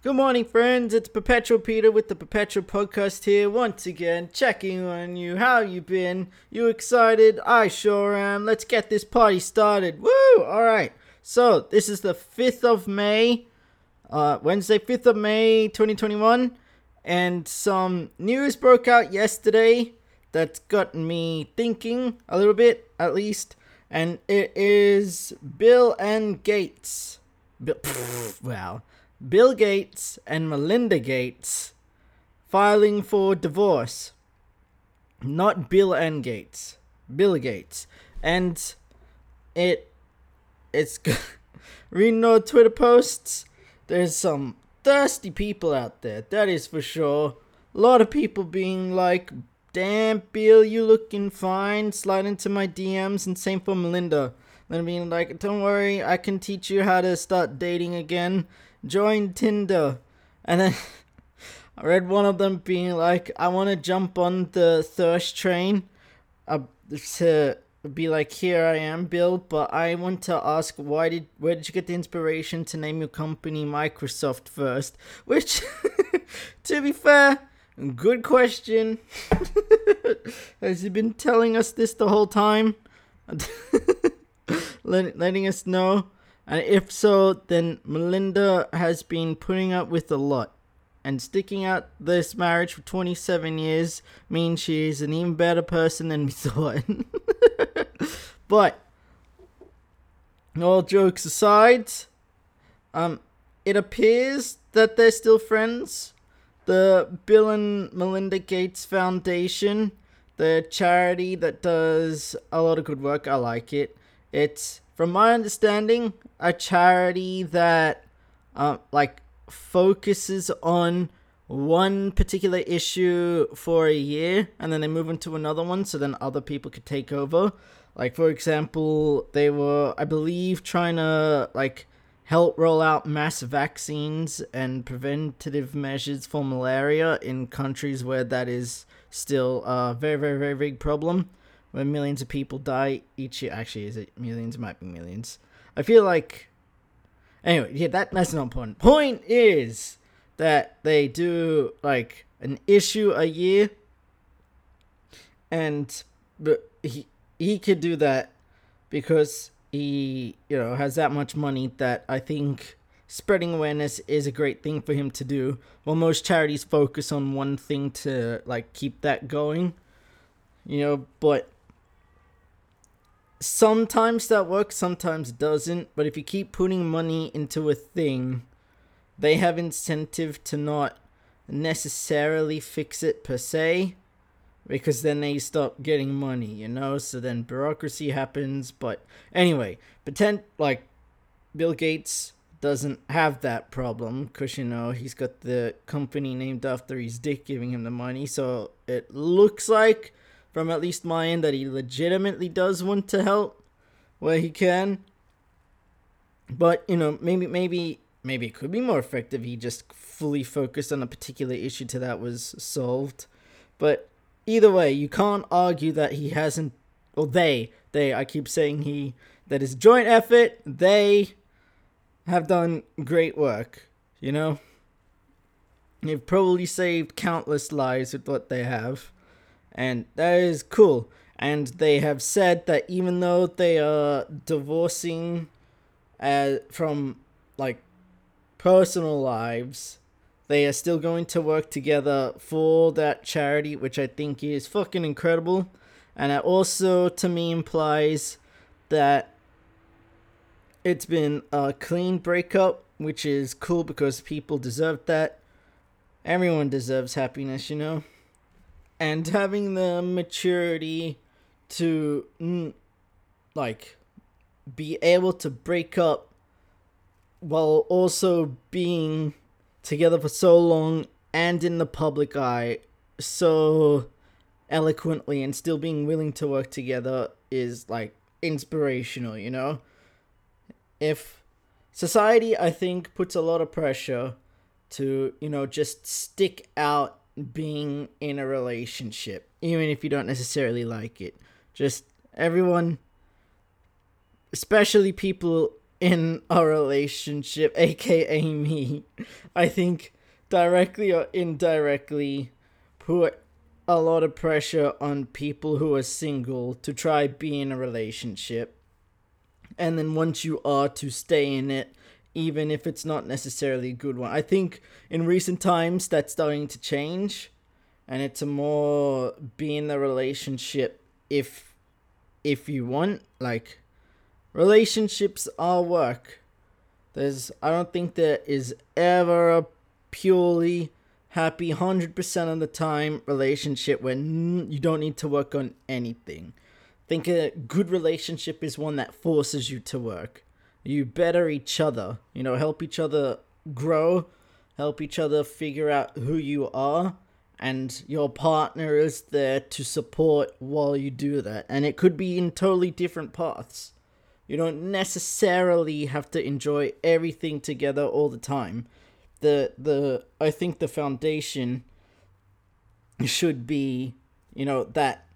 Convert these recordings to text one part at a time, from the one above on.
Good morning, friends. It's Perpetual Peter with the Perpetual Podcast here once again, checking on you. How you been? You excited? I sure am. Let's get this party started. Woo! All right. So this is the fifth of May, uh, Wednesday, fifth of May, 2021, and some news broke out yesterday that's gotten me thinking a little bit, at least. And it is Bill and Gates. Bill, pff, wow. Bill Gates and Melinda Gates filing for divorce. Not Bill and Gates. Bill Gates. And it it's reading our Twitter posts, there's some thirsty people out there, that is for sure. A lot of people being like, damn Bill, you looking fine. Slide into my DMs and same for Melinda. Then being like, don't worry, I can teach you how to start dating again join Tinder. And then I read one of them being like, I want to jump on the thirst train uh, to be like, here I am, Bill, but I want to ask, why did, where did you get the inspiration to name your company Microsoft first? Which, to be fair, good question. Has he been telling us this the whole time? Letting us know and if so, then Melinda has been putting up with a lot. And sticking out this marriage for 27 years means she is an even better person than we thought. but, all jokes aside, um, it appears that they're still friends. The Bill and Melinda Gates Foundation, the charity that does a lot of good work, I like it. It's from my understanding, a charity that uh, like focuses on one particular issue for a year and then they move into another one so then other people could take over. Like for example, they were I believe trying to like help roll out mass vaccines and preventative measures for malaria in countries where that is still a very very very big problem where millions of people die each year. Actually, is it millions? It might be millions. I feel like. Anyway, yeah, that that's not important. Point is that they do like an issue a year, and but he he could do that because he you know has that much money that I think spreading awareness is a great thing for him to do. While most charities focus on one thing to like keep that going, you know, but sometimes that works, sometimes doesn't. But if you keep putting money into a thing, they have incentive to not necessarily fix it per se because then they stop getting money, you know? So then bureaucracy happens. But anyway, pretend like Bill Gates doesn't have that problem because, you know, he's got the company named after his dick giving him the money. So it looks like from at least my end that he legitimately does want to help where he can. But you know, maybe maybe maybe it could be more effective. He just fully focused on a particular issue till that was solved. But either way, you can't argue that he hasn't. Or they, they. I keep saying he. That is joint effort. They have done great work. You know. They've probably saved countless lives with what they have and that is cool. And they have said that even though they are divorcing uh, from like personal lives, they are still going to work together for that charity, which I think is fucking incredible. And it also, to me, implies that it's been a clean breakup, which is cool because people deserve that. Everyone deserves happiness, you know? And having the maturity to mm, like be able to break up while also being together for so long and in the public eye so eloquently and still being willing to work together is like inspirational, you know? If society I think puts a lot of pressure to, you know, just stick out being in a relationship, even if you don't necessarily like it. Just everyone, especially people in a relationship, aka me, I think directly or indirectly put a lot of pressure on people who are single to try be in a relationship. And then once you are to stay in it, even if it's not necessarily a good one. I think in recent times that's starting to change and it's a more be in the relationship if if you want like relationships are work. There's I don't think there is ever a purely happy 100% of the time relationship where you don't need to work on anything. Think a good relationship is one that forces you to work. You better each other, you know, help each other grow, help each other figure out who you are, and your partner is there to support while you do that. And it could be in totally different paths. You don't necessarily have to enjoy everything together all the time the the I think the foundation should be, you know, that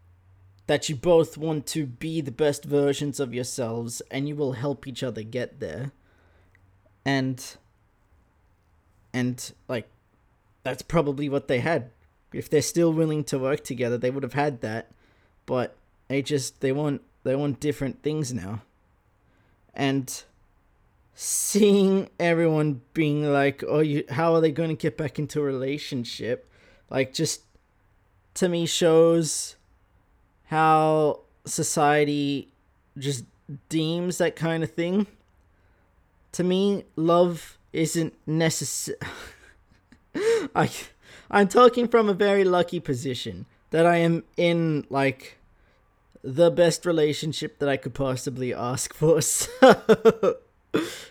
that you both want to be the best versions of yourselves and you will help each other get there. And and like that's probably what they had. If they're still willing to work together, they would have had that. But they just they want they want different things now. And seeing everyone being like, "Oh, you, how are they going to get back into a relationship?" Like, just to me shows how society just deems that kind of thing. To me, love isn't necessary. I, I'm talking from a very lucky position that I am in like the best relationship that I could possibly ask for. So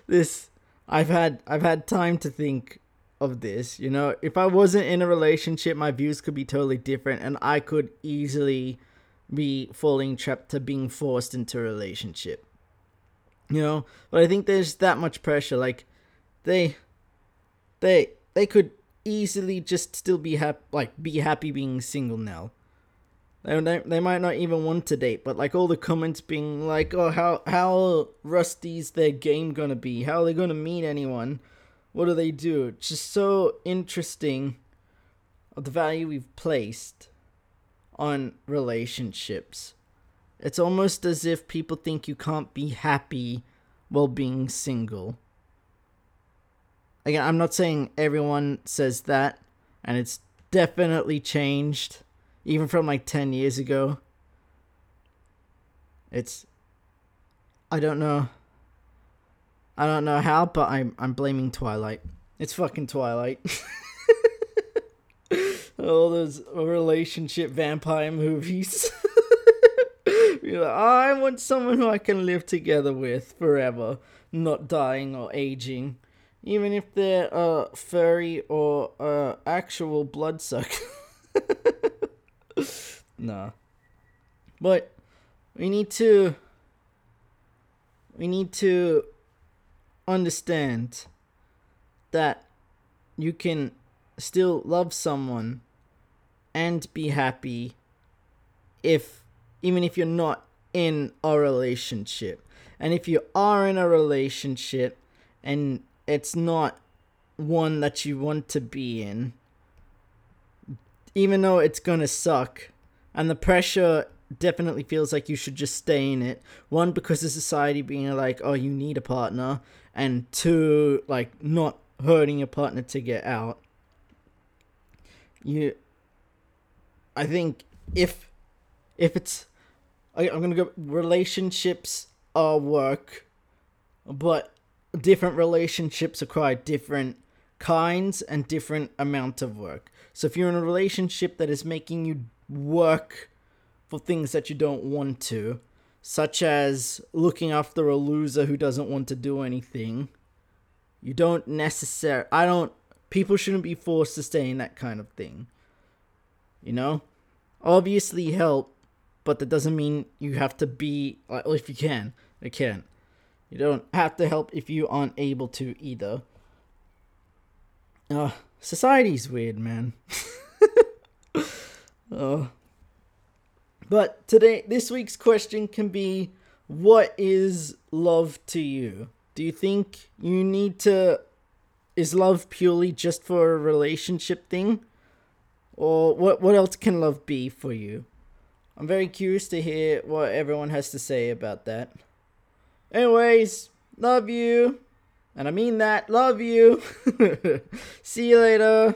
this I've had I've had time to think of this, you know. If I wasn't in a relationship, my views could be totally different and I could easily be falling trapped to being forced into a relationship. You know, but I think there's that much pressure like they they they could easily just still be happy like be happy being single now they, they, they might not even want to date, but like all the comments being like, oh, how how rusty's their game gonna be? How are they gonna meet anyone? What do they do? It's just so interesting of the value we've placed on relationships. It's almost as if people think you can't be happy while being single. Again, I'm not saying everyone says that, and it's definitely changed even from like 10 years ago. It's I don't know. I don't know how, but I'm I'm blaming Twilight. It's fucking Twilight. All those relationship vampire movies. Oh, I want someone who I can live together with forever, not dying or aging, even if they're a uh, furry or uh, actual bloodsucker. nah. But we need to we need to understand that you can still love someone and be happy if even if you're not in a relationship. And if you are in a relationship and it's not one that you want to be in, even though it's gonna suck, and the pressure definitely feels like you should just stay in it. One, because of society being like, oh, you need a partner, and two, like not hurting your partner to get out. You, I think if, if it's, I, I'm gonna go relationships are work, but different relationships require different kinds and different amount of work. So if you're in a relationship that is making you work for things that you don't want to, such as looking after a loser who doesn't want to do anything, you don't necessarily. I don't. People shouldn't be forced to stay in that kind of thing. You know? Obviously, help, but that doesn't mean you have to be. Well, if you can, you can. You don't have to help if you aren't able to either. Uh, society's weird, man. oh. But today, this week's question can be what is love to you? Do you think you need to is love purely just for a relationship thing? Or what what else can love be for you? I'm very curious to hear what everyone has to say about that. Anyways, love you. And I mean that. Love you. See you later.